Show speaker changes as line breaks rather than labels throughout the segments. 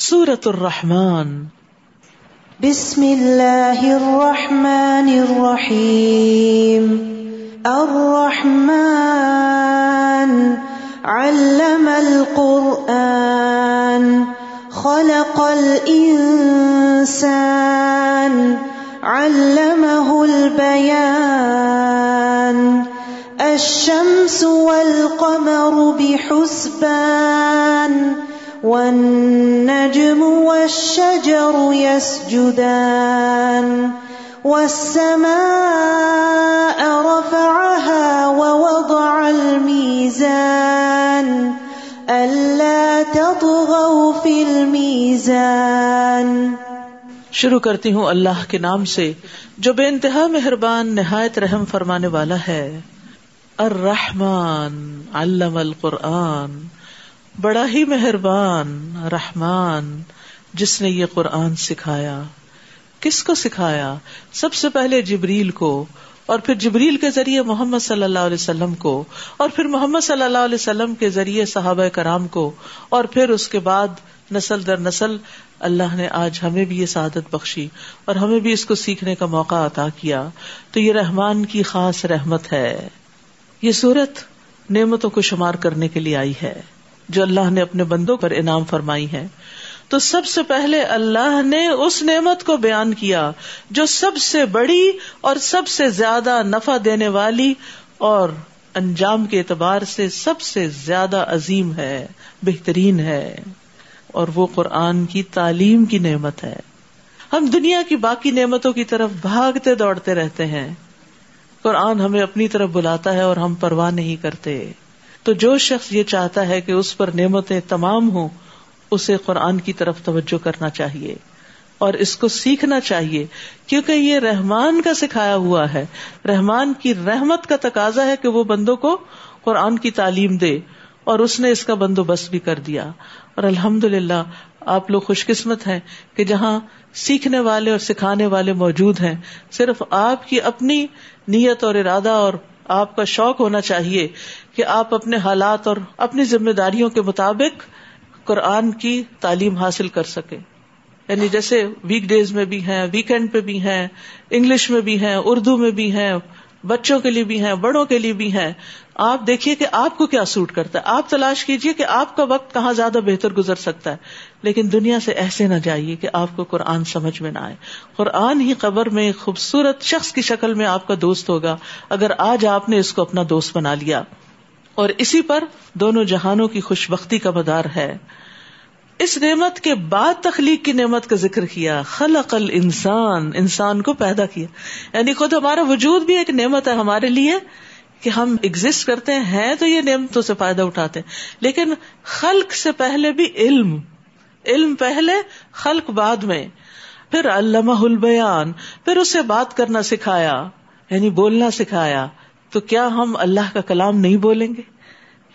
سورت الرحمن.
بسم اللہ الرحمن الرحیم الرحمن علم القرآن، خلق الانسان علمه البیان الشمس والقمر بحسبان والنجم والشجر يسجدان والسماء رفعها ووضع الميزان ألا تطغوا في الميزان
شروع کرتی ہوں اللہ کے نام سے، جو بے انتہا مہربان، نہایت رحم فرمانے والا ہے۔ الرحمن، علم القرآن۔ بڑا ہی مہربان، رحمان، جس نے یہ قرآن سکھایا۔ کس کو سکھایا؟ سب سے پہلے جبریل کو، اور پھر جبریل کے ذریعے محمد صلی اللہ علیہ وسلم کو، اور پھر محمد صلی اللہ علیہ وسلم کے ذریعے صحابہ کرام کو، اور پھر اس کے بعد نسل در نسل اللہ نے آج ہمیں بھی یہ سعادت بخشی اور ہمیں بھی اس کو سیکھنے کا موقع عطا کیا۔ تو یہ رحمان کی خاص رحمت ہے۔ یہ صورت نعمتوں کو شمار کرنے کے لیے آئی ہے۔ جو اللہ نے اپنے بندوں پر انعام فرمائی ہے۔ تو سب سے پہلے اللہ نے اس نعمت کو بیان کیا جو سب سے بڑی اور سب سے زیادہ نفع دینے والی اور انجام کے اعتبار سے سب سے زیادہ عظیم ہے، بہترین ہے۔ اور وہ قرآن کی تعلیم کی نعمت ہے۔ ہم دنیا کی باقی نعمتوں کی طرف بھاگتے دوڑتے رہتے ہیں۔ قرآن ہمیں اپنی طرف بلاتا ہے اور ہم پرواہ نہیں کرتے۔ تو جو شخص یہ چاہتا ہے کہ اس پر نعمتیں تمام ہوں، اسے قرآن کی طرف توجہ کرنا چاہیے اور اس کو سیکھنا چاہیے، کیونکہ یہ رحمان کا سکھایا ہوا ہے۔ رحمان کی رحمت کا تقاضا ہے کہ وہ بندوں کو قرآن کی تعلیم دے اور اس نے اس کا بندوبست بھی کر دیا۔ اور الحمد للہ آپ لوگ خوش قسمت ہیں کہ جہاں سیکھنے والے اور سکھانے والے موجود ہیں، صرف آپ کی اپنی نیت اور ارادہ اور آپ کا شوق ہونا چاہیے کہ آپ اپنے حالات اور اپنی ذمہ داریوں کے مطابق قرآن کی تعلیم حاصل کر سکے یعنی جیسے ویک ڈیز میں بھی ہیں ویکینڈ پہ بھی ہیں انگلش میں بھی ہیں، اردو میں بھی ہیں، بچوں کے لیے بھی ہیں، بڑوں کے لیے بھی ہیں۔ آپ دیکھیے کہ آپ کو کیا سوٹ کرتا ہے۔ آپ تلاش کیجیے کہ آپ کا وقت کہاں زیادہ بہتر گزر سکتا ہے۔ لیکن دنیا سے ایسے نہ جائیے کہ آپ کو قرآن سمجھ میں نہ آئے۔ قرآن ہی قبر میں خوبصورت شخص کی شکل میں آپ کا دوست ہوگا۔ اگر آج آپ نے اس کو اپنا دوست بنا لیا اور اسی پر دونوں جہانوں کی خوش بختی کا مدار ہے۔ اس نعمت کے بعد تخلیق کی نعمت کا ذکر کیا۔ خلق انسان انسان کو پیدا کیا۔ یعنی خود ہمارا وجود بھی ایک نعمت ہے ہمارے لیے کہ ہم ایگزٹ کرتے ہیں تو یہ نعمتوں سے فائدہ اٹھاتے ہیں۔ لیکن خلق سے پہلے بھی علم۔ علم پہلے، خلق بعد میں۔ پھر علامہ البیان، پھر اسے بات کرنا سکھایا یعنی بولنا سکھایا۔ تو کیا ہم اللہ کا کلام نہیں بولیں گے؟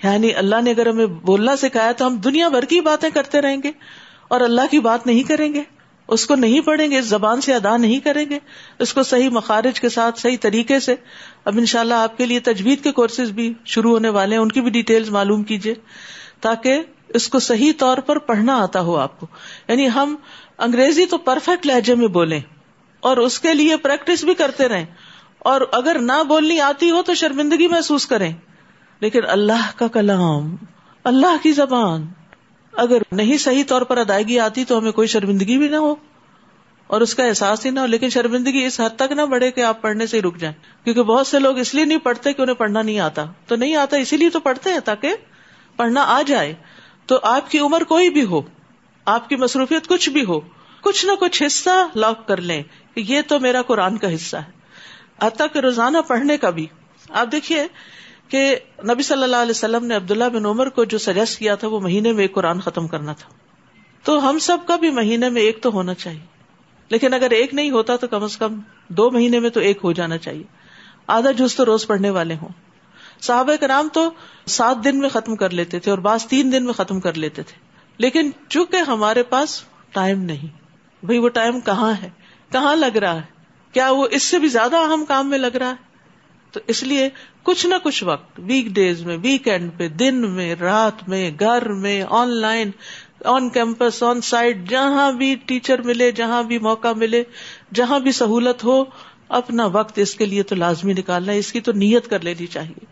یعنی اللہ نے اگر ہمیں بولنا سکھایا تو ہم دنیا بھر کی باتیں کرتے رہیں گے اور اللہ کی بات نہیں کریں گے؟ اس کو نہیں پڑھیں گے، اس زبان سے ادا نہیں کریں گے، اس کو صحیح مخارج کے ساتھ، صحیح طریقے سے۔ اب ان شاء اللہ آپ کے لیے تجوید کے کورسز بھی شروع ہونے والے ہیں، ان کی بھی ڈیٹیل معلوم کیجیے تاکہ اس کو صحیح طور پر پڑھنا آتا ہو آپ کو۔ یعنی ہم انگریزی تو پرفیکٹ لہجے میں بولیں اور اس کے لیے پریکٹس بھی کرتے رہیں۔ اور اگر نہ بولنی آتی ہو تو شرمندگی محسوس کریں۔ لیکن اللہ کا کلام، اللہ کی زبان، اگر نہیں صحیح طور پر ادائیگی آتی تو ہمیں کوئی شرمندگی بھی نہ ہو۔ اور اس کا احساس ہی نہ ہو، لیکن شرمندگی اس حد تک نہ بڑھے کہ آپ پڑھنے سے ہی رک جائیں۔ کیونکہ بہت سے لوگ اس لیے نہیں پڑھتے کہ انہیں پڑھنا نہیں آتا۔ تو نہیں آتا، اسی لیے تو پڑھتے ہیں تاکہ پڑھنا آ جائے۔ تو آپ کی عمر کوئی بھی ہو، آپ کی مصروفیت کچھ بھی ہو، کچھ نہ کچھ حصہ لاک کر لیں کہ یہ تو میرا قرآن کا حصہ ہے۔ حتیٰ کہ روزانہ پڑھنے کا بھی۔ آپ دیکھیے کہ نبی صلی اللہ علیہ وسلم نے عبداللہ بن عمر کو جو سجیسٹ کیا تھا وہ مہینے میں ایک قرآن ختم کرنا تھا۔ تو ہم سب کا بھی مہینے میں ایک تو ہونا چاہیے۔ لیکن اگر ایک نہیں ہوتا تو کم از کم دو مہینے میں تو ایک ہو جانا چاہیے۔ آدھا جز تو روز پڑھنے والے ہوں۔ صحابہ کرام تو سات دن میں ختم کر لیتے تھے اور بعض تین دن میں ختم کر لیتے تھے۔ لیکن چونکہ ہمارے پاس ٹائم نہیں بھائی وہ ٹائم کہاں ہے؟ کہاں لگ رہا ہے؟ کیا وہ اس سے بھی زیادہ اہم کام میں لگ رہا ہے؟ تو اس لیے کچھ نہ کچھ وقت ویک ڈیز میں ویکینڈ پہ، دن میں، رات میں، گھر میں online on campus on site جہاں بھی ٹیچر ملے، جہاں بھی موقع ملے، جہاں بھی سہولت ہو، اپنا وقت اس کے لیے تو لازمی نکالنا ہے، اس کی تو نیت کر لینی چاہیے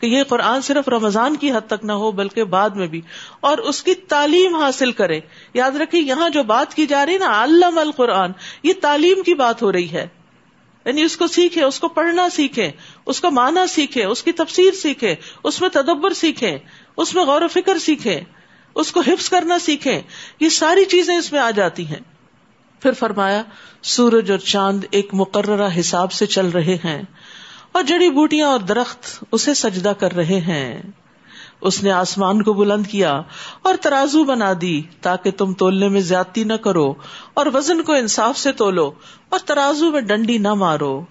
کہ یہ قرآن صرف رمضان کی حد تک نہ ہو، بلکہ بعد میں بھی، اور اس کی تعلیم حاصل کرے۔ یاد رکھے یہاں جو بات کی جا رہی نا، علم القرآن، یہ تعلیم کی بات ہو رہی ہے۔ یعنی اس کو سیکھے، اس کو پڑھنا سیکھے، اس کا معنی سیکھے، اس کی تفسیر سیکھے، اس میں تدبر سیکھے، اس میں غور و فکر سیکھے، اس کو حفظ کرنا سیکھے، یہ ساری چیزیں اس میں آ جاتی ہیں۔ پھر فرمایا، سورج اور چاند ایک مقررہ حساب سے چل رہے ہیں اور جڑی بوٹیاں اور درخت اسے سجدہ کر رہے ہیں۔ اس نے آسمان کو بلند کیا اور ترازو بنا دی تاکہ تم تولنے میں زیادتی نہ کرو اور وزن کو انصاف سے تولو اور ترازو میں ڈنڈی نہ مارو۔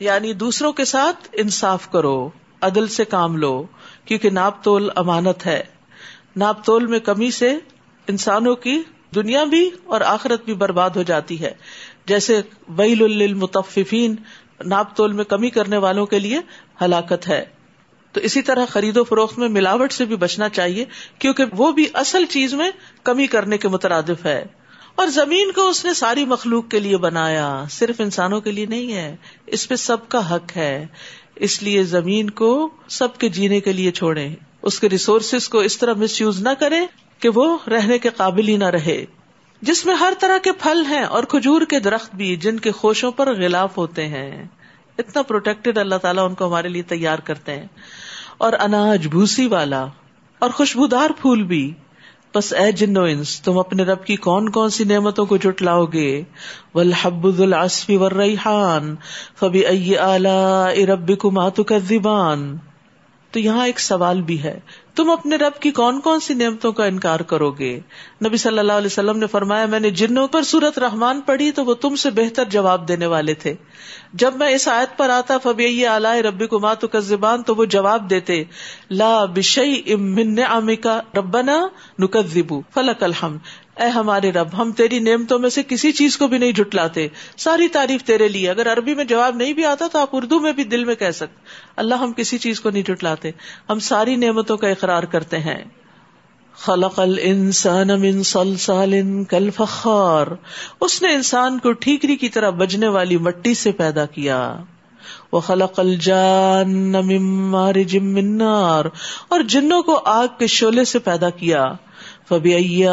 یعنی دوسروں کے ساتھ انصاف کرو، عدل سے کام لو، کیونکہ ناپ تول امانت ہے۔ ناپ تول میں کمی سے انسانوں کی دنیا بھی اور آخرت بھی برباد ہو جاتی ہے۔ جیسے ویل المتفین ناپ تول میں کمی کرنے والوں کے لیے ہلاکت ہے۔ تو اسی طرح خرید و فروخت میں ملاوٹ سے بھی بچنا چاہیے، کیونکہ وہ بھی اصل چیز میں کمی کرنے کے مترادف ہے۔ اور زمین کو اس نے ساری مخلوق کے لیے بنایا، صرف انسانوں کے لیے نہیں ہے، اس پہ سب کا حق ہے۔ اس لیے زمین کو سب کے جینے کے لیے چھوڑے اس کے ریسورسز کو اس طرح مس یوز نہ کرے کہ وہ رہنے کے قابل ہی نہ رہے۔ جس میں ہر طرح کے پھل ہیں اور کھجور کے درخت بھی جن کے خوشوں پر غلاف ہوتے ہیں۔ اتنا پروٹیکٹڈ اللہ تعالیٰ ان کو ہمارے لیے تیار کرتے ہیں۔ اور اناج بھوسی والا اور خوشبودار پھول بھی۔ بس اے جنو انس، تم اپنے رب کی کون کون سی نعمتوں کو جٹ لاؤ گے؟ ولحب العصفی والریحان فبی ائی اعلی ربکما تکذبان تو تو یہاں ایک سوال بھی ہے۔ تم اپنے رب کی کون کون سی نعمتوں کا انکار کرو گے؟ نبی صلی اللہ علیہ وسلم نے فرمایا، میں نے جنوں پر سورت رحمان پڑھی تو وہ تم سے بہتر جواب دینے والے تھے۔ جب میں اس آیت پر آتا فبی اعلی ربی کو مات کا زبان تو وہ جواب دیتے، لا بشئی امن امکا ربنا نکذبو فلک الحم اے ہمارے رب، ہم تیری نعمتوں میں سے کسی چیز کو بھی نہیں جٹلاتے ساری تعریف تیرے لیے۔ اگر عربی میں جواب نہیں بھی آتا تو آپ اردو میں بھی دل میں کہہ سکتے اللہ ہم کسی چیز کو نہیں جٹلاتے ہم ساری نعمتوں کا اقرار کرتے ہیں۔ خلق الانسان من صلصال کالفخار۔ اس نے انسان کو ٹھیکری کی طرح بجنے والی مٹی سے پیدا کیا۔ وہ خلق الجان من مارج من نار۔ اور جنوں کو آگ کے شعلے سے پیدا کیا۔ فبی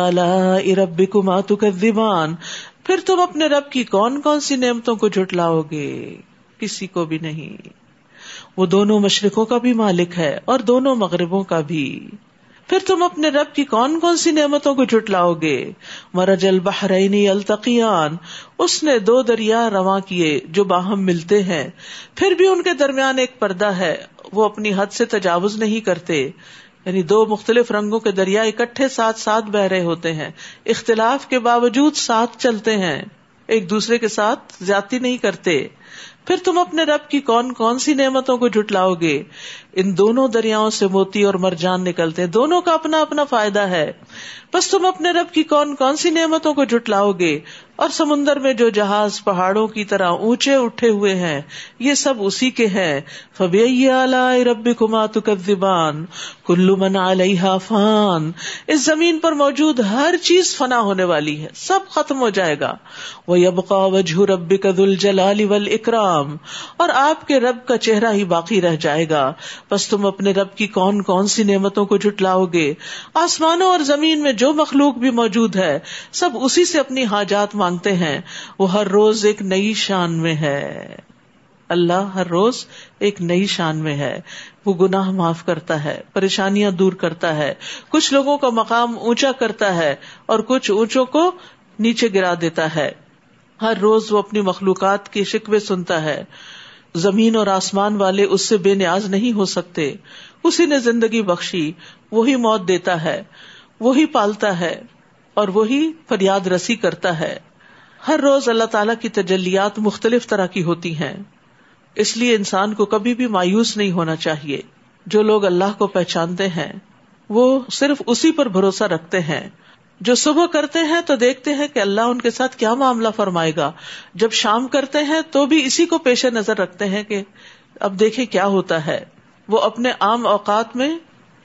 تکذبان پھر تم اپنے رب کی کون کون سی نعمتوں کو جھٹلاؤ گے؟ کسی کو بھی نہیں۔ وہ دونوں مشرقوں کا بھی مالک ہے اور دونوں مغربوں کا بھی۔ پھر تم اپنے رب کی کون کون سی نعمتوں کو جٹلاؤ گے؟ مرج البحرین التقیان اس نے دو دریا رواں کیے جو باہم ملتے ہیں۔ پھر بھی ان کے درمیان ایک پردہ ہے۔ وہ اپنی حد سے تجاوز نہیں کرتے۔ یعنی دو مختلف رنگوں کے دریا اکٹھے ساتھ ساتھ بہ رہے ہوتے ہیں۔ اختلاف کے باوجود ساتھ چلتے ہیں۔ ایک دوسرے کے ساتھ زیادتی نہیں کرتے۔ پھر تم اپنے رب کی کون کون سی نعمتوں کو جٹلاؤ گے؟ ان دونوں دریاؤں سے موتی اور مرجان نکلتے ہیں۔ دونوں کا اپنا اپنا فائدہ ہے۔ بس تم اپنے رب کی کون کون سی نعمتوں کو جٹلاؤ گے؟ اور سمندر میں جو جہاز پہاڑوں کی طرح اونچے اٹھے ہوئے ہیں، یہ سب اسی کے ہیں۔ فبی رب کما تکذبان کلو من علیہ فان۔ اس زمین پر موجود ہر چیز فنا ہونے والی ہے۔ سب ختم ہو جائے گا۔ وہ یبقا وجہ رب کدل جلال ول اکرام اور آپ کے رب کا چہرہ ہی باقی رہ جائے گا۔ بس تم اپنے رب کی کون کون سی نعمتوں کو جٹلاؤ گے؟ آسمانوں اور زمین میں جو مخلوق بھی موجود ہے، سب اسی سے اپنی حاجات مانگتے ہیں۔ وہ ہر روز ایک نئی شان میں ہے۔ اللہ ہر روز ایک نئی شان میں ہے۔ وہ گناہ معاف کرتا ہے، پریشانیاں دور کرتا ہے۔ کچھ لوگوں کا مقام اونچا کرتا ہے اور کچھ اونچوں کو نیچے گرا دیتا ہے۔ ہر روز وہ اپنی مخلوقات کی شکوے سنتا ہے۔ زمین اور آسمان والے اس سے بے نیاز نہیں ہو سکتے۔ اسی نے زندگی بخشی، وہی موت دیتا ہے، وہی پالتا ہے، اور وہی فریاد رسی کرتا ہے۔ ہر روز اللہ تعالی کی تجلیات مختلف طرح کی ہوتی ہیں۔ اس لیے انسان کو کبھی بھی مایوس نہیں ہونا چاہیے۔ جو لوگ اللہ کو پہچانتے ہیں، وہ صرف اسی پر بھروسہ رکھتے ہیں۔ جو صبح کرتے ہیں تو دیکھتے ہیں کہ اللہ ان کے ساتھ کیا معاملہ فرمائے گا۔ جب شام کرتے ہیں تو بھی اسی کو پیش نظر رکھتے ہیں کہ اب دیکھیں کیا ہوتا ہے۔ وہ اپنے عام اوقات میں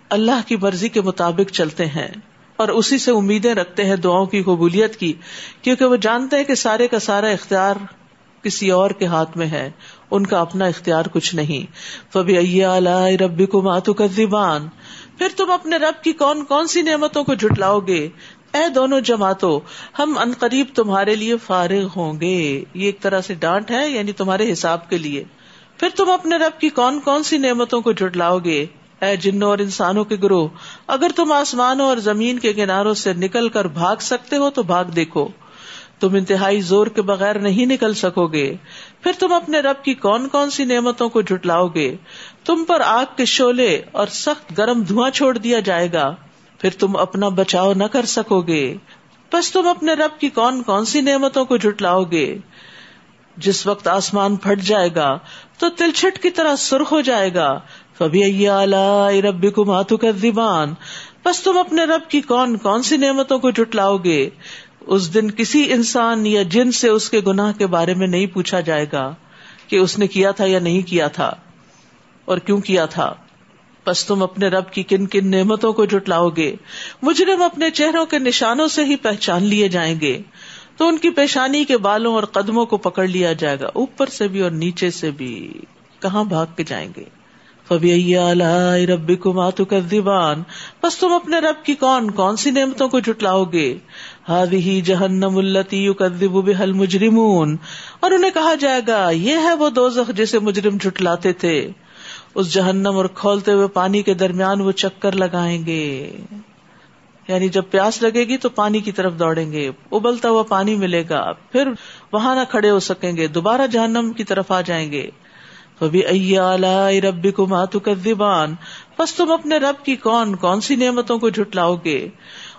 اللہ کی مرضی کے مطابق چلتے ہیں اور اسی سے امیدیں رکھتے ہیں دعاؤں کی قبولیت کی، کیونکہ وہ جانتے ہیں کہ سارے کا سارا اختیار کسی اور کے ہاتھ میں ہے۔ ان کا اپنا اختیار کچھ نہیں۔ فبی ربی کو ماتو کا زبان پھر تم اپنے رب کی کون کون سی نعمتوں کو جٹلاؤ گے؟ اے دونوں جماعتوں، ہم ان قریب تمہارے لیے فارغ ہوں گے۔ یہ ایک طرح سے ڈانٹ ہے یعنی تمہارے حساب کے لیے۔ پھر تم اپنے رب کی کون کون سی نعمتوں کو جٹلاؤ گے؟ اے جنوں اور انسانوں کے گروہ، اگر تم آسمانوں اور زمین کے کناروں سے نکل کر بھاگ سکتے ہو تو بھاگ دیکھو۔ تم انتہائی زور کے بغیر نہیں نکل سکو گے۔ پھر تم اپنے رب کی کون کون سی نعمتوں کو جٹلاؤ گے؟ تم پر آگ کے شولے اور سخت گرم دھواں چھوڑ دیا جائے گا۔ پھر تم اپنا بچاؤ نہ کر سکو گے۔ بس تم اپنے رب کی کون کون سی نعمتوں کو جٹلاؤ گے۔ جس وقت آسمان پھٹ جائے گا، تو تلچھٹ کی طرح سرخ ہو جائے گا۔ کبھی ربی کو ماتو کا دیوان بس تم اپنے رب کی کون کون سی نعمتوں کو جٹلاؤ گے۔ اس دن کسی انسان یا جن سے اس کے گناہ کے بارے میں نہیں پوچھا جائے گا کہ اس نے کیا تھا یا نہیں کیا تھا۔ اور کیوں کیا تھا؟ بس تم اپنے رب کی کن کن نعمتوں کو جٹلاؤ گے۔ مجرم اپنے چہروں کے نشانوں سے ہی پہچان لیے جائیں گے۔ تو ان کی پیشانی کے بالوں اور قدموں کو پکڑ لیا جائے گا۔ اوپر سے بھی اور نیچے سے بھی۔ کہاں بھاگ کے جائیں گے؟ ربی کو ماتو کا دیوان بس تم اپنے رب کی کون کون سی نعمتوں کو جٹلاؤ گے؟ ہی جہنم التی بحل مجرمون اور انہیں کہا جائے گا، یہ ہے وہ دوزخ جسے مجرم جٹلاتے تھے۔ اس جہنم اور کھولتے ہوئے پانی کے درمیان وہ چکر لگائیں گے۔ یعنی جب پیاس لگے گی تو پانی کی طرف دوڑیں گے۔ ابلتا ہوا پانی ملے گا۔ پھر وہاں نہ کھڑے ہو سکیں گے۔ دوبارہ جہنم کی طرف آ جائیں گے۔ ربی کو ماتو کا دیبان بس تم اپنے رب کی کون کون سی نعمتوں کو جٹلاؤ گے؟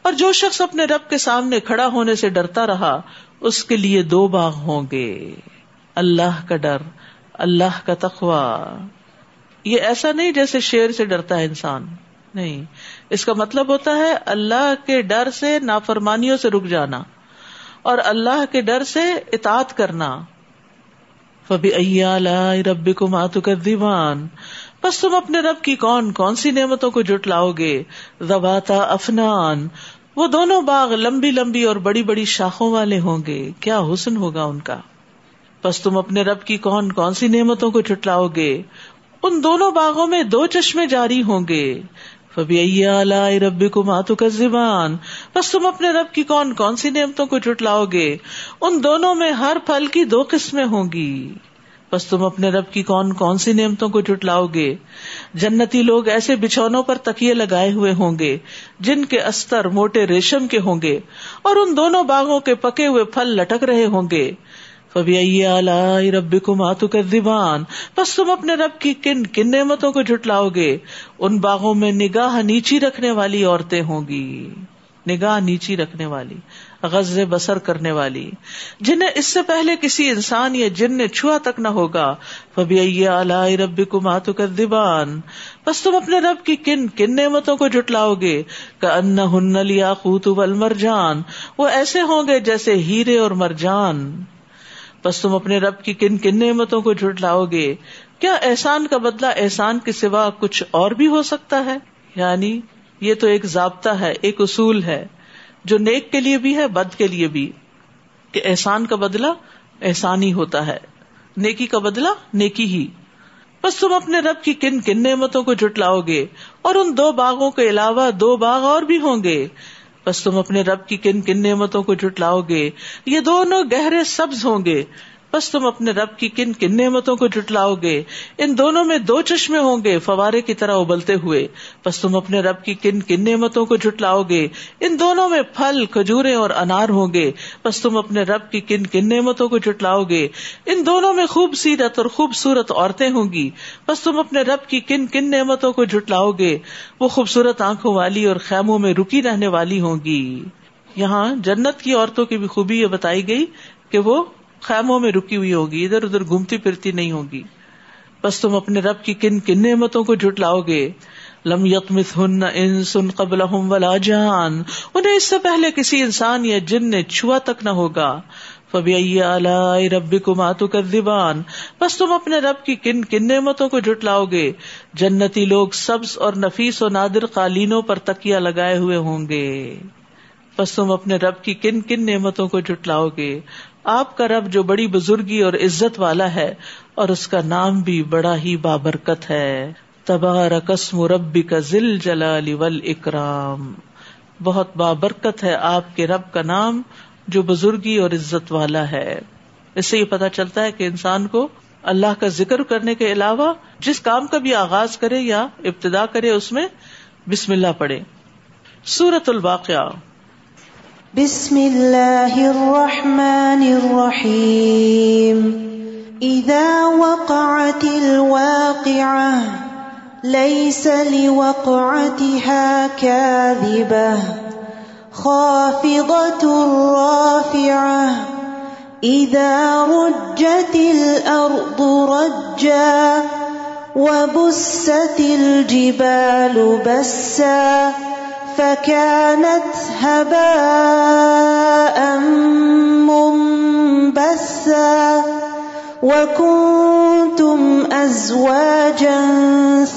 اور جو شخص اپنے رب کے سامنے کھڑا ہونے سے ڈرتا رہا، اس کے لیے دو باغ ہوں گے۔ اللہ کا ڈر، اللہ کا تخوا یہ ایسا نہیں جیسے شیر سے ڈرتا ہے انسان۔ نہیں۔ اس کا مطلب ہوتا ہے اللہ کے ڈر سے نافرمانیوں سے رک جانا اور اللہ کے ڈر سے اطاعت کرنا۔ فبی ربی کو ماتو کر دیوان بس تم اپنے رب کی کون کون سی نعمتوں کو جٹ لاؤ گے زباتا افنان وہ دونوں باغ لمبی لمبی اور بڑی بڑی شاخوں والے ہوں گے۔ کیا حسن ہوگا ان کا؟ بس تم اپنے رب کی کون کون سی نعمتوں کو جٹلاؤ گے ان دونوں باغوں میں دو چشمے جاری ہوں گے۔ فبی ربی کو ماتو کا زبان بس تم اپنے رب کی کون کون سی نعمتوں کو جٹلاؤ گے؟ ان دونوں میں ہر پھل کی دو قسمیں ہوں گی۔ بس تم اپنے رب کی کون کون سی نعمتوں کو جٹلاؤ گے؟ جنتی لوگ ایسے بچھونوں پر تکیے لگائے ہوئے ہوں گے، جن کے استر موٹے ریشم کے ہوں گے، اور ان دونوں باغوں کے پکے ہوئے پھل لٹک رہے ہوں گے۔ فبی ربی کو ماتو دیوان بس تم اپنے رب کی کن کن نعمتوں کو جٹلاؤ گے؟ ان باغوں میں نگاہ نیچی رکھنے والی عورتیں ہوں گی۔ نگاہ نیچی رکھنے والی غز بسر کرنے والی۔ جنہیں اس سے پہلے کسی انسان یا جن نے چھوا تک نہ ہوگا۔ فبی ربی کو ماتو دیوان بس تم اپنے رب کی کن کن نعمتوں کو جٹلاؤ گے۔ کہ ان ہن لیا خوت مرجان وہ ایسے ہوں گے جیسے ہیرے اور مرجان۔ بس تم اپنے رب کی کن کن نعمتوں کو جھٹ لاؤ گے۔ کیا احسان کا بدلہ احسان کے سوا کچھ اور بھی ہو سکتا ہے؟ یعنی یہ تو ایک ضابطہ ہے، ایک اصول ہے، جو نیک کے لیے بھی ہے، بد کے لیے بھی۔ کہ احسان کا بدلہ احسان ہی ہوتا ہے۔ نیکی کا بدلہ نیکی ہی۔ بس تم اپنے رب کی کن کن نعمتوں کو جٹلاؤ گے۔ اور ان دو باغوں کے علاوہ دو باغ اور بھی ہوں گے۔ بس تم اپنے رب کی کن کن نعمتوں کو جٹلاؤ گے؟ یہ دونوں گہرے سبز ہوں گے۔ بس تم اپنے رب کی کن کن نعمتوں کو جٹلاؤ گے۔ ان دونوں میں دو چشمے ہوں گے فوارے کی طرح ابلتے ہوئے۔ بس تم اپنے رب کی کن کن نعمتوں کو جٹلاؤ گے۔ ان دونوں میں پھل کھجورے اور انار ہوں گے۔ بس تم اپنے رب کی کن کن نعمتوں کو جٹلاؤ گے۔ ان دونوں میں خوب سیرت اور خوبصورت عورتیں ہوں گی۔ بس تم اپنے رب کی کن کن نعمتوں کو جٹلاؤ گے۔ وہ خوبصورت آنکھوں والی اور خیموں میں رکی رہنے والی ہوں گی۔ یہاں جنت کی عورتوں کی بھی خوبی یہ بتائی گئی کہ وہ خیموں میں رکی ہوئی ہوگی، ادھر ادھر گھومتی پھرتی نہیں ہوگی۔ بس تم اپنے رب کی کن کن نعمتوں کو جٹلاؤ گے۔ لم یتمس ہن ان سن قبل ولا جان۔ انہیں اس سے پہلے کسی انسان یا جن نے چھوا تک نہ ہوگا۔ فبی آلائی ربی کو ماتو کذبان بس تم اپنے رب کی کن کن نعمتوں کو جٹلاؤ گے۔ جنتی لوگ سبز اور نفیس و نادر قالینوں پر تکیا لگائے ہوئے ہوں گے۔ بس تم اپنے رب کی کن کن نعمتوں کو جٹلاؤ گے۔ آپ کا رب جو بڑی بزرگی اور عزت والا ہے اور اس کا نام بھی بڑا ہی بابرکت ہے۔ تباہ رقصم ربی کا ذل جلال ول اکرام بہت بابرکت ہے آپ کے رب کا نام جو بزرگی اور عزت والا ہے۔ اس سے یہ پتا چلتا ہے کہ انسان کو اللہ کا ذکر کرنے کے علاوہ جس کام کا بھی آغاز کرے یا ابتدا کرے اس میں بسم اللہ پڑھے سورت الواقع
بسم اللہ الرحمن الرحیم. اذا وقعت الواقعہ ليس لوقعتها كاذبة خافضة رافعة إذا رجت الأرض رجا وبست الجبال بسا. فكانت هباء منبثا وكنتم أزواجا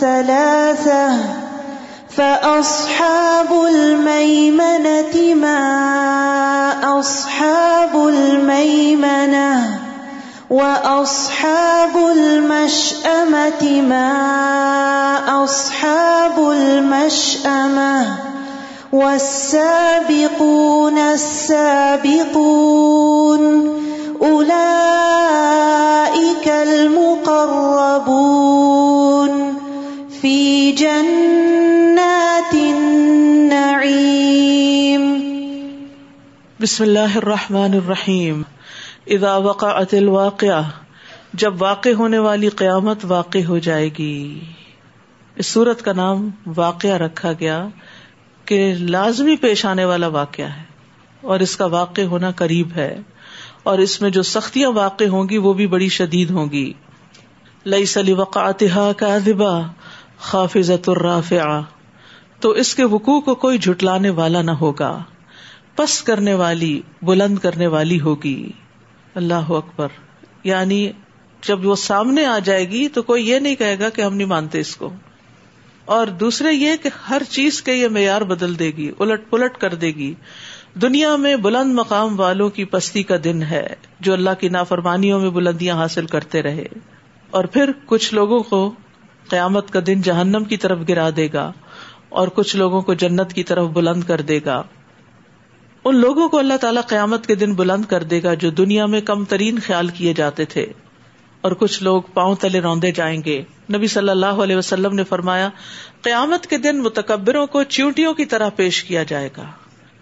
ثلاثة فأصحاب الميمنة ما أصحاب الميمنة وأصحاب المشأمة ما أصحاب المشأمة والسابقون السابقون أولئك المقربون في جنات النعيم.
بسم اللہ الرحمن الرحیم. اذا وقعت الواقعہ، جب واقع ہونے والی قیامت واقع ہو جائے گی۔ اس صورت کا نام واقعہ رکھا گیا۔ کہ لازمی پیش آنے والا واقعہ ہے اور اس کا واقع ہونا قریب ہے اور اس میں جو سختیاں واقع ہوں گی وہ بھی بڑی شدید ہوں گی۔ لئی سلی وقاتہ کا ادبا خافظت الرافع تو اس کے وقوع کو کوئی جھٹلانے والا نہ ہوگا۔ پس کرنے والی، بلند کرنے والی ہوگی۔ اللہ اکبر۔ یعنی جب وہ سامنے آ جائے گی تو کوئی یہ نہیں کہے گا کہ ہم نہیں مانتے اس کو۔ اور دوسرے یہ کہ ہر چیز کے یہ معیار بدل دے گی، الٹ پلٹ کر دے گی۔ دنیا میں بلند مقام والوں کی پستی کا دن ہے، جو اللہ کی نافرمانیوں میں بلندیاں حاصل کرتے رہے۔ اور پھر کچھ لوگوں کو قیامت کا دن جہنم کی طرف گرا دے گا، اور کچھ لوگوں کو جنت کی طرف بلند کر دے گا۔ ان لوگوں کو اللہ تعالیٰ قیامت کے دن بلند کر دے گا جو دنیا میں کم ترین خیال کیے جاتے تھے۔ اور کچھ لوگ پاؤں تلے روندے جائیں گے۔ نبی صلی اللہ علیہ وسلم نے فرمایا، قیامت کے دن متکبروں کو چیونٹیوں کی طرح پیش کیا جائے گا۔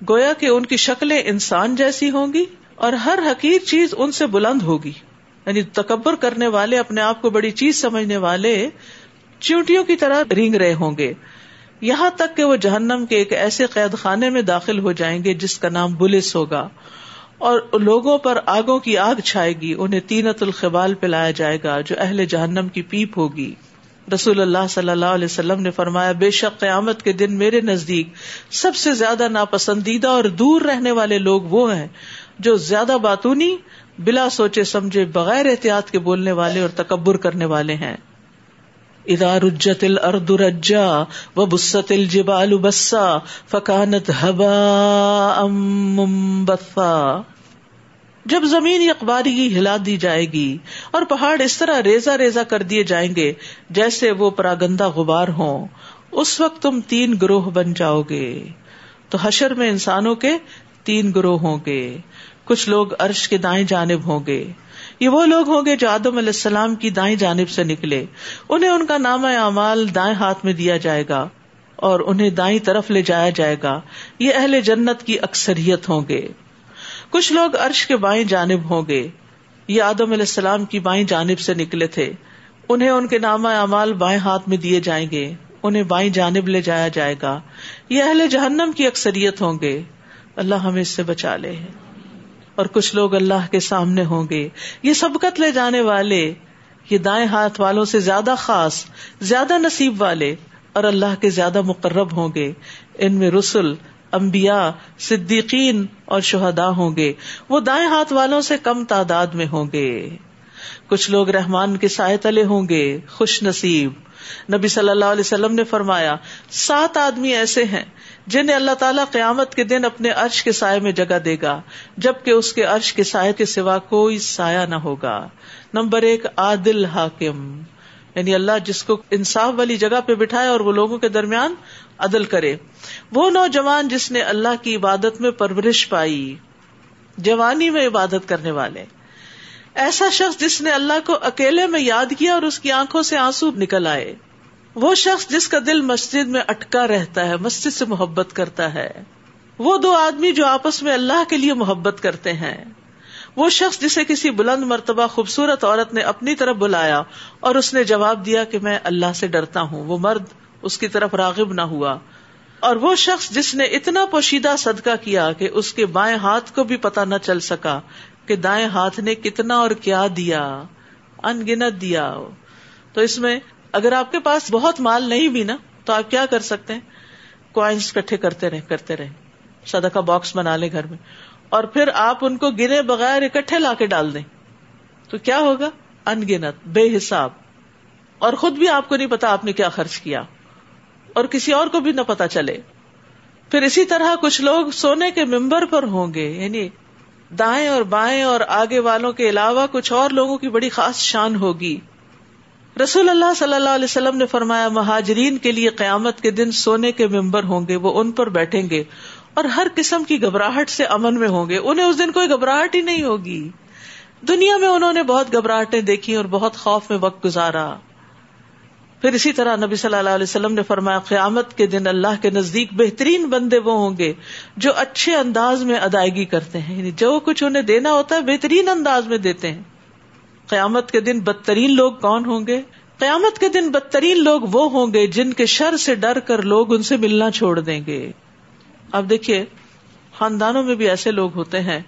گویا کہ ان کی شکلیں انسان جیسی ہوں گی اور ہر حقیر چیز ان سے بلند ہوگی۔ یعنی تکبر کرنے والے، اپنے آپ کو بڑی چیز سمجھنے والے چیونٹیوں کی طرح رینگ رہے ہوں گے۔ یہاں تک کہ وہ جہنم کے ایک ایسے قید خانے میں داخل ہو جائیں گے جس کا نام بلس ہوگا۔ اور لوگوں پر آگوں کی آگ چھائے گی، انہیں تینت الخبال پلایا جائے گا، جو اہل جہنم کی پیپ ہوگی۔ رسول اللہ صلی اللہ علیہ وسلم نے فرمایا، بے شک قیامت کے دن میرے نزدیک سب سے زیادہ ناپسندیدہ اور دور رہنے والے لوگ وہ ہیں جو زیادہ باتونی، بلا سوچے سمجھے، بغیر احتیاط کے بولنے والے اور تکبر کرنے والے ہیں۔ ادا رجت الارض رجا و بست الجبال بسا فکانت ہبا منبثا۔ جب زمین اخباری ہلا دی جائے گی اور پہاڑ اس طرح ریزا ریزا کر دیے جائیں گے جیسے وہ پراگندا غبار ہوں، اس وقت تم تین گروہ بن جاؤ گے۔ تو حشر میں انسانوں کے تین گروہ ہوں گے، کچھ لوگ عرش کے دائیں جانب ہوں گے۔ یہ وہ لوگ ہوں گے جو آدم علیہ السلام کی دائیں جانب سے نکلے۔ انہیں ان کا نام اعمال دائیں ہاتھ میں دیا جائے گا اور انہیں دائیں طرف لے جایا جائے گا۔ یہ اہل جنت کی اکثریت ہوں گے۔ کچھ لوگ عرش کے بائیں جانب ہوں گے۔ یہ آدم علیہ السلام کی بائیں جانب سے نکلے تھے۔ انہیں ان کے نامہ اعمال بائیں ہاتھ میں دیے جائیں گے۔ انہیں بائیں جانب لے جایا جائے گا۔ یہ اہل جہنم کی اکثریت ہوں گے۔ اللہ ہمیں اس سے بچا لے۔ اور کچھ لوگ اللہ کے سامنے ہوں گے۔ یہ سبقت لے جانے والے، یہ دائیں ہاتھ والوں سے زیادہ خاص، زیادہ نصیب والے اور اللہ کے زیادہ مقرب ہوں گے۔ ان میں رسول انبیاء، صدیقین اور شہدا ہوں گے۔ وہ دائیں ہاتھ والوں سے کم تعداد میں ہوں گے۔ کچھ لوگ رحمان کے سائے تلے ہوں گے، خوش نصیب۔ نبی صلی اللہ علیہ وسلم نے فرمایا، سات آدمی ایسے ہیں جنہیں اللہ تعالیٰ قیامت کے دن اپنے عرش کے سائے میں جگہ دے گا، جبکہ اس کے عرش کے سائے کے سوا کوئی سایہ نہ ہوگا۔ نمبر ایک، عادل حاکم۔ یعنی اللہ جس کو انصاف والی جگہ پہ بٹھائے اور وہ لوگوں کے درمیان عدل کرے۔ وہ نوجوان جس نے اللہ کی عبادت میں پرورش پائی، جوانی میں عبادت کرنے والے۔ ایسا شخص جس نے اللہ کو اکیلے میں یاد کیا اور اس کی آنکھوں سے آنسو نکل آئے۔ وہ شخص جس کا دل مسجد میں اٹکا رہتا ہے، مسجد سے محبت کرتا ہے۔ وہ دو آدمی جو آپس میں اللہ کے لیے محبت کرتے ہیں۔ وہ شخص جسے کسی بلند مرتبہ خوبصورت عورت نے اپنی طرف بلایا اور اس نے جواب دیا کہ میں اللہ سے ڈرتا ہوں، وہ مرد اس کی طرف راغب نہ ہوا۔ اور وہ شخص جس نے اتنا پوشیدہ صدقہ کیا کہ اس کے بائیں ہاتھ کو بھی پتا نہ چل سکا کہ دائیں ہاتھ نے کتنا اور کیا دیا ان گنت دیا۔ تو اس میں اگر آپ کے پاس بہت مال نہیں بھی نا، تو آپ کیا کر سکتے ہیں؟ کوائنس کٹھے کرتے رہے کرتے رہے صدقہ باکس بنا لے گھر میں۔ اور پھر آپ ان کو گنے بغیر اکٹھے لا کے ڈال دیں۔ تو کیا ہوگا؟ ان گنت بے حساب۔ اور خود بھی آپ کو نہیں پتا آپ نے کیا خرچ کیا۔ اور کسی اور کو بھی نہ پتا چلے۔ پھر اسی طرح کچھ لوگ سونے کے ممبر پر ہوں گے یعنی دائیں اور بائیں اور آگے والوں کے علاوہ کچھ اور لوگوں کی بڑی خاص شان ہوگی۔ رسول اللہ صلی اللہ علیہ وسلم نے فرمایا، مہاجرین کے لیے قیامت کے دن سونے کے ممبر ہوں گے، وہ ان پر بیٹھیں گے اور ہر قسم کی گھبراہٹ سے امن میں ہوں گے۔ انہیں اس دن کوئی گھبراہٹ ہی نہیں ہوگی۔ دنیا میں انہوں نے بہت گھبراہٹیں دیکھی اور بہت خوف میں وقت گزارا۔ پھر اسی طرح نبی صلی اللہ علیہ وسلم نے فرمایا، قیامت کے دن اللہ کے نزدیک بہترین بندے وہ ہوں گے جو اچھے انداز میں ادائیگی کرتے ہیں۔ یعنی جو کچھ انہیں دینا ہوتا ہے، بہترین انداز میں دیتے ہیں۔ قیامت کے دن بدترین لوگ کون ہوں گے؟ قیامت کے دن بدترین لوگ وہ ہوں گے جن کے شر سے ڈر کر لوگ ان سے ملنا چھوڑ دیں گے۔ اب دیکھیے، خاندانوں میں بھی ایسے لوگ ہوتے ہیں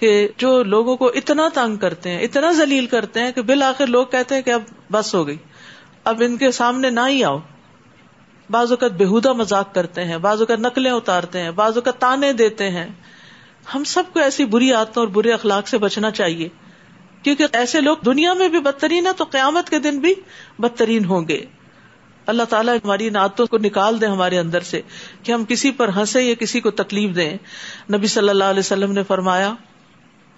کہ جو لوگوں کو اتنا تنگ کرتے ہیں، اتنا ذلیل کرتے ہیں کہ بالآخر لوگ کہتے ہیں کہ اب بس ہو گئی۔ اب ان کے سامنے نہ ہی آؤ۔ بعض اوقات بےحدہ مذاق کرتے ہیں، بعض اوقات نقلیں اتارتے ہیں، بعض اوقات تانے دیتے ہیں۔ ہم سب کو ایسی بری عادتوں اور برے اخلاق سے بچنا چاہیے۔ کیونکہ ایسے لوگ دنیا میں بھی بدترین ہے تو قیامت کے دن بھی بدترین ہوں گے۔ اللہ تعالیٰ ہماری نعتوں کو نکال دے ہمارے اندر سے کہ ہم کسی پر ہنسے یا کسی کو تکلیف دیں۔ نبی صلی اللہ علیہ وسلم نے فرمایا،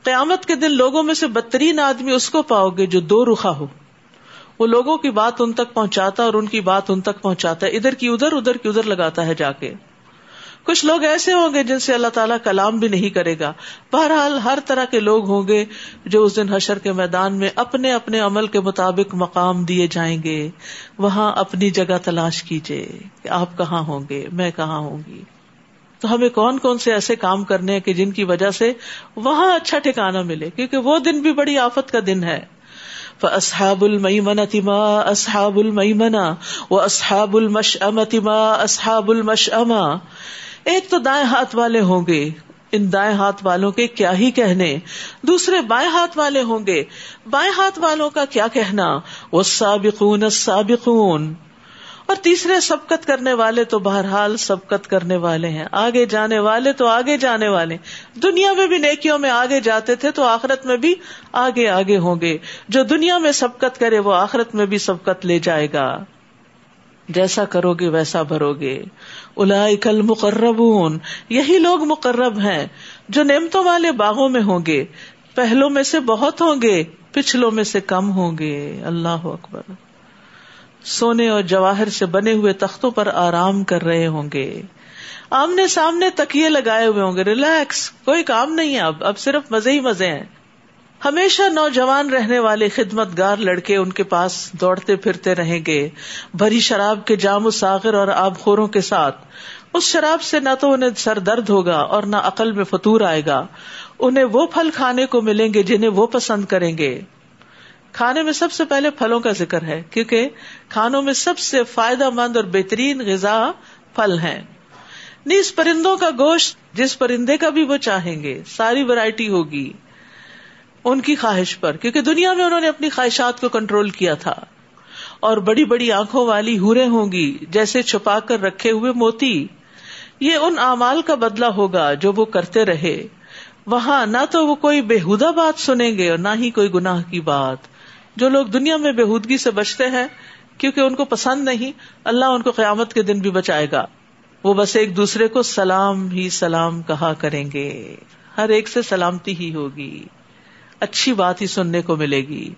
قیامت کے دن لوگوں میں سے بدترین آدمی اس کو پاؤ گے جو دو رخا ہو۔ وہ لوگوں کی بات ان تک پہنچاتا اور ان کی بات ان تک پہنچاتا ہے۔ ادھر کی ادھر ادھر کی ادھر لگاتا ہے جا کے۔ کچھ لوگ ایسے ہوں گے جن سے اللہ تعالیٰ کلام بھی نہیں کرے گا۔ بہرحال ہر طرح کے لوگ ہوں گے جو اس دن حشر کے میدان میں اپنے اپنے عمل کے مطابق مقام دیے جائیں گے۔ وہاں اپنی جگہ تلاش کیجیے کہ آپ کہاں ہوں گے، میں کہاں ہوں گی۔ تو ہمیں کون کون سے ایسے کام کرنے ہیں کہ جن کی وجہ سے وہاں اچھا ٹھکانا ملے؟ کیونکہ وہ دن بھی بڑی آفت کا دن ہے۔ اسحاب المیمنة ما اسحاب المئی منا وہ ما المش المشأمة۔ ایک تو دائیں ہاتھ والے ہوں گے۔ ان دائیں ہاتھ والوں کے کیا ہی کہنے۔ دوسرے بائیں ہاتھ والے ہوں گے۔ بائیں ہاتھ والوں کا کیا کہنا؟ وہ سابقون سابقون اور تیسرے سبقت کرنے والے تو بہرحال سبقت کرنے والے ہیں۔ آگے جانے والے تو آگے جانے والے دنیا میں بھی نیکیوں میں آگے جاتے تھے تو آخرت میں بھی آگے آگے ہوں گے۔ جو دنیا میں سبقت کرے وہ آخرت میں بھی سبقت لے جائے گا۔ جیسا کرو گے ویسا بھرو گے۔ الاکل مقربون یہی لوگ مقرب ہیں جو نعمتوں والے باغوں میں ہوں گے۔ پہلو میں سے بہت ہوں گے، پچھلوں میں سے کم ہوں گے۔ اللہ اکبر۔ سونے اور جواہر سے بنے ہوئے تختوں پر آرام کر رہے ہوں گے۔ آمنے سامنے تکیے لگائے ہوئے ہوں گے۔ ریلیکس کوئی کام نہیں ہے اب۔ اب صرف مزے ہی مزے ہیں۔ ہمیشہ نوجوان رہنے والے خدمت گار لڑکے ان کے پاس دوڑتے پھرتے رہیں گے۔ بھری شراب کے جام و ساغر اور آب خوروں کے ساتھ۔ اس شراب سے نہ تو انہیں سر درد ہوگا اور نہ عقل میں فطور آئے گا۔ انہیں وہ پھل کھانے کو ملیں گے جنہیں وہ پسند کریں گے۔ کھانے میں سب سے پہلے پھلوں کا ذکر ہے، کیونکہ کھانوں میں سب سے فائدہ مند اور بہترین غذا پھل ہیں۔ نیز پرندوں کا گوشت، جس پرندے کا بھی وہ چاہیں گے، ساری ورائٹی ہوگی ان کی خواہش پر، کیونکہ دنیا میں انہوں نے اپنی خواہشات کو کنٹرول کیا تھا۔ اور بڑی بڑی آنکھوں والی ہورے ہوں گی، جیسے چھپا کر رکھے ہوئے موتی۔ یہ ان اعمال کا بدلہ ہوگا جو وہ کرتے رہے۔ وہاں نہ تو وہ کوئی بےحدہ بات سنیں گے اور نہ ہی کوئی گناہ کی بات۔ جو لوگ دنیا میں بےحودگی سے بچتے ہیں کیونکہ ان کو پسند نہیں، اللہ ان کو قیامت کے دن بھی بچائے گا۔ وہ بس ایک دوسرے کو سلام ہی سلام کہا کریں گے۔ ہر ایک سے سلامتی ہی ہوگی۔ اچھی بات ہی سننے کو ملے گی۔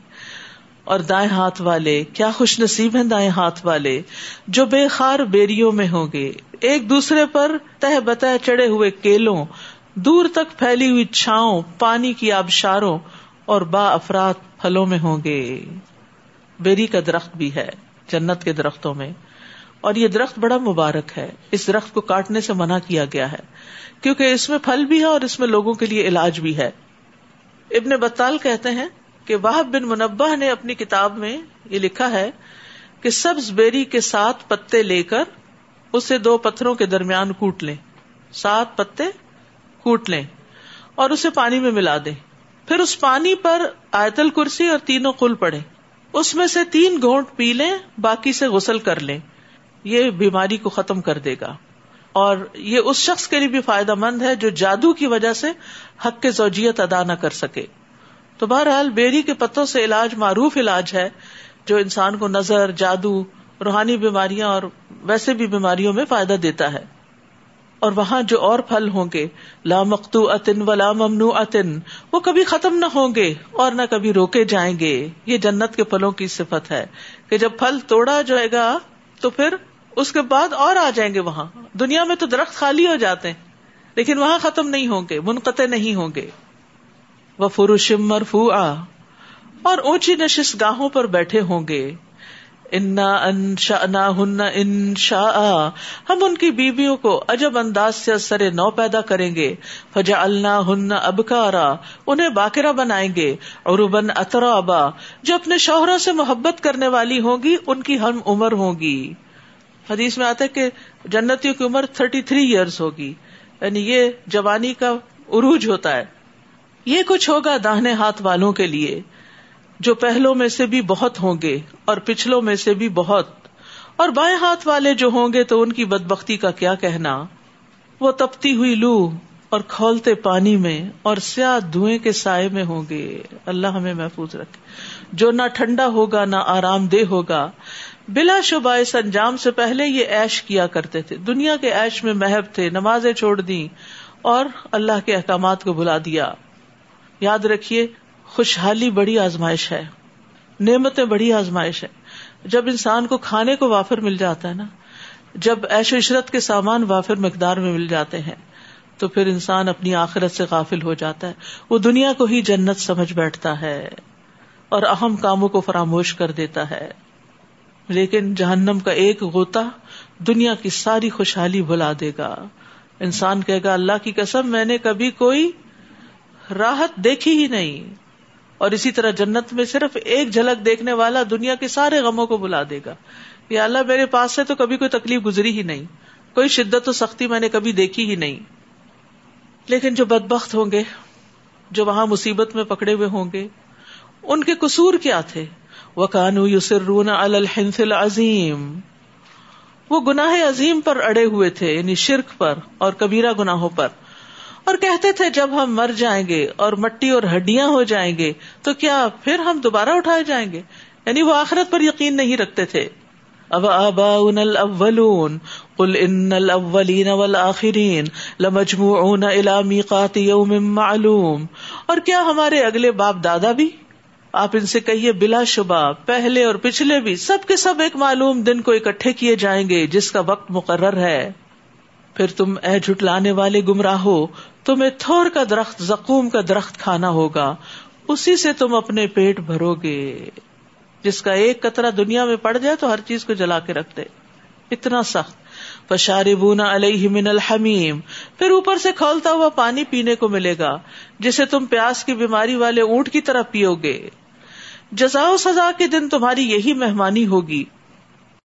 اور دائیں ہاتھ والے، کیا خوش نصیب ہیں دائیں ہاتھ والے۔ جو بے خار بیریوں میں ہوں گے۔ ایک دوسرے پر تہ بتہ چڑے ہوئے کیلوں، دور تک پھیلی ہوئی چھاؤں، پانی کی آبشاروں اور با افراد پھلوں میں ہوں گے۔ بیری کا درخت بھی ہے، جنت کے درختوں میں۔ اور یہ درخت بڑا مبارک ہے۔ اس درخت کو کاٹنے سے منع کیا گیا ہے۔ کیونکہ اس میں پھل بھی ہے اور اس میں لوگوں کے لیے علاج بھی ہے۔ ابن بطال کہتے ہیں کہ واہب بن منبع نے اپنی کتاب میں یہ لکھا ہے کہ سبز بیری کے سات پتے لے کر اسے دو پتھروں کے درمیان کوٹ لیں۔ سات پتے کوٹ لیں اور اسے پانی میں ملا دیں۔ پھر اس پانی پر آیتل کرسی اور تینوں کل پڑے اس میں سے تین گھونٹ پی لیں، باقی سے غسل کر لیں۔ یہ بیماری کو ختم کر دے گا۔ اور یہ اس شخص کے لیے بھی فائدہ مند ہے جو جادو کی وجہ سے حق کے زوجیت ادا نہ کر سکے۔ تو بہرحال بیری کے پتوں سے علاج معروف علاج ہے جو انسان کو نظر، جادو، روحانی بیماریاں اور ویسے بھی بیماریوں میں فائدہ دیتا ہے۔ اور وہاں جو اور پھل ہوں گے لامختو اتن و لام ممنوع اتن وہ کبھی ختم نہ ہوں گے اور نہ کبھی روکے جائیں گے۔ یہ جنت کے پھلوں کی صفت ہے کہ جب پھل توڑا جائے گا تو پھر اس کے بعد اور آ جائیں گے وہاں۔ دنیا میں تو درخت خالی ہو جاتے ہیں، لیکن وہاں ختم نہیں ہوں گے، منقطع نہیں ہوں گے۔ وہ فروشم مرفو اور اونچی نشست گاہوں پر بیٹھے ہوں گے۔ انا انشا ہن انشا ہم ان کی بیویوں کو عجب انداز سے سر نو پیدا کریں گے۔ فجا النا ہن ابکارا انہیں باقرہ بنائیں گے۔ اور ابن اطرابا جو اپنے شوہروں سے محبت کرنے والی ہوں گی، ان کی ہم عمر ہوگی حدیث میں آتا ہے کہ جنتیوں کی عمر تھرٹی تھری ایئرس ہوگی۔ یعنی یہ جوانی کا عروج ہوتا ہے۔ یہ کچھ ہوگا داہنے ہاتھ والوں کے لیے۔ جو پہلوں میں سے بھی بہت ہوں گے اور پچھلوں میں سے بھی بہت۔ اور بائیں ہاتھ والے جو ہوں گے تو ان کی بدبختی کا کیا کہنا؟ وہ تپتی ہوئی لو اور کھولتے پانی میں اور سیاہ دھوئیں کے سائے میں ہوں گے۔ اللہ ہمیں محفوظ رکھے۔ جو نہ ٹھنڈا ہوگا نہ آرام دہ ہوگا۔ بلا شبہ اس انجام سے پہلے یہ ایش کیا کرتے تھے۔ دنیا کے ایش میں محب تھے، نمازیں چھوڑ دی اور اللہ کے احکامات کو بلا دیا۔ یاد رکھیے خوشحالی بڑی آزمائش ہے۔ نعمتیں بڑی آزمائش ہے۔ جب انسان کو کھانے کو وافر مل جاتا ہے نا، جب ایش و عشرت کے سامان وافر مقدار میں مل جاتے ہیں، تو پھر انسان اپنی آخرت سے غافل ہو جاتا ہے۔ وہ دنیا کو ہی جنت سمجھ بیٹھتا ہے اور اہم کاموں کو فراموش کر دیتا ہے۔ لیکن جہنم کا ایک غوطہ دنیا کی ساری خوشحالی بھلا دے گا۔ انسان کہے گا، اللہ کی قسم، میں نے کبھی کوئی راحت دیکھی ہی نہیں۔ اور اسی طرح جنت میں صرف ایک جھلک دیکھنے والا دنیا کے سارے غموں کو بلا دے گا۔ یا اللہ میرے پاس سے تو کبھی کوئی تکلیف گزری ہی نہیں۔ کوئی شدت و سختی میں نے کبھی دیکھی ہی نہیں۔ لیکن جو بدبخت ہوں گے، جو وہاں مصیبت میں پکڑے ہوئے ہوں گے، ان کے قصور کیا تھے؟ وہ کانو یوسرون الحنفل عظیم وہ گناہ عظیم پر اڑے ہوئے تھے یعنی شرک پر اور کبیرہ گناہوں پر۔ اور کہتے تھے جب ہم مر جائیں گے اور مٹی اور ہڈیاں ہو جائیں گے تو کیا پھر ہم دوبارہ اٹھائے جائیں گے؟ یعنی وہ آخرت پر یقین نہیں رکھتے تھے۔ اب آبا الاولون، قل ان الاولین والآخرین لمجموعون الى میقات یوم معلوم۔ اور کیا ہمارے اگلے باپ دادا بھی؟ آپ ان سے کہیے بلا شبہ، پہلے اور پچھلے بھی سب کے سب ایک معلوم دن کو اکٹھے کیے جائیں گے جس کا وقت مقرر ہے۔ پھر تم اے جھٹلانے والے گمراہ ہو تمہیں تھور کا درخت زکوم کا درخت کھانا ہوگا، اسی سے تم اپنے پیٹ بھرو گے۔ جس کا ایک قطرہ دنیا میں پڑ جائے تو ہر چیز کو جلا کے رکھ دے۔ اتنا سخت۔ پشاری بونا علیہ من الحمیم۔ پھر اوپر سے کھولتا ہوا پانی پینے کو ملے گا، جسے تم پیاس کی بیماری والے اونٹ کی طرح پیو گے۔ جزا سزا کے دن تمہاری یہی مہمانی ہوگی۔